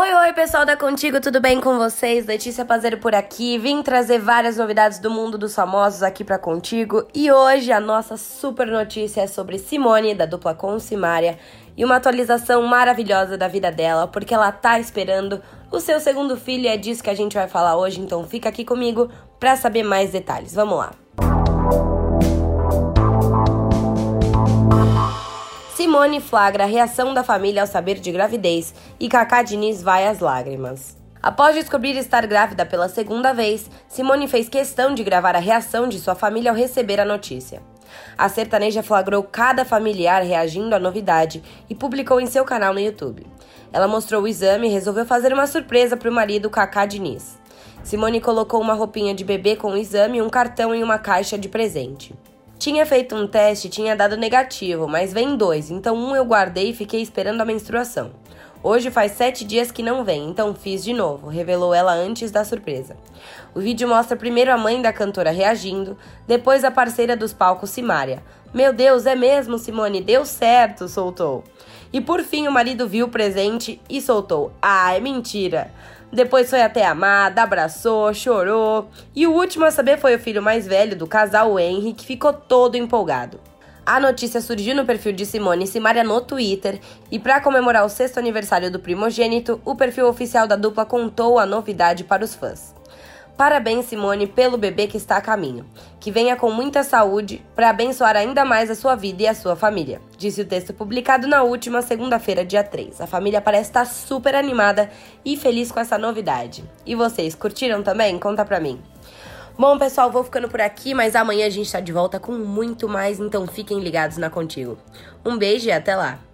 Oi, oi, pessoal da Contigo, tudo bem com vocês? Letícia Pazeiro por aqui. Vim trazer várias novidades do mundo dos famosos aqui para Contigo. E hoje a nossa super notícia é sobre Simone, da dupla com Simária, e uma atualização maravilhosa da vida dela, porque ela tá esperando o seu segundo filho e é disso que a gente vai falar hoje, então fica aqui comigo para saber mais detalhes. Vamos lá. Simone flagra a reação da família ao saber de gravidez e Cacá Diniz vai às lágrimas. Após descobrir estar grávida pela segunda vez, Simone fez questão de gravar a reação de sua família ao receber a notícia. A sertaneja flagrou cada familiar reagindo à novidade e publicou em seu canal no YouTube. Ela mostrou o exame e resolveu fazer uma surpresa para o marido Cacá Diniz. Simone colocou uma roupinha de bebê com o exame e um cartão em uma caixa de presente. Tinha feito um teste e tinha dado negativo, mas vem dois, então um eu guardei e fiquei esperando a menstruação. Hoje faz sete dias que não vem, então fiz de novo, revelou ela antes da surpresa. O vídeo mostra primeiro a mãe da cantora reagindo, depois a parceira dos palcos Simária. Meu Deus, é mesmo, Simone, deu certo, soltou. E por fim o marido viu o presente e soltou: Ah, é mentira. Depois foi até amada, abraçou, chorou. E o último a saber foi o filho mais velho do casal, o Henry, que ficou todo empolgado. A notícia surgiu no perfil de Simone Simaria no Twitter e, para comemorar o sexto aniversário do primogênito, o perfil oficial da dupla contou a novidade para os fãs. Parabéns, Simone, pelo bebê que está a caminho. Que venha com muita saúde para abençoar ainda mais a sua vida e a sua família. Disse o texto publicado na última segunda-feira, dia 3. A família parece estar super animada e feliz com essa novidade. E vocês, curtiram também? Conta pra mim. Bom, pessoal, vou ficando por aqui, mas amanhã a gente está de volta com muito mais, então fiquem ligados na Contigo. Um beijo e até lá!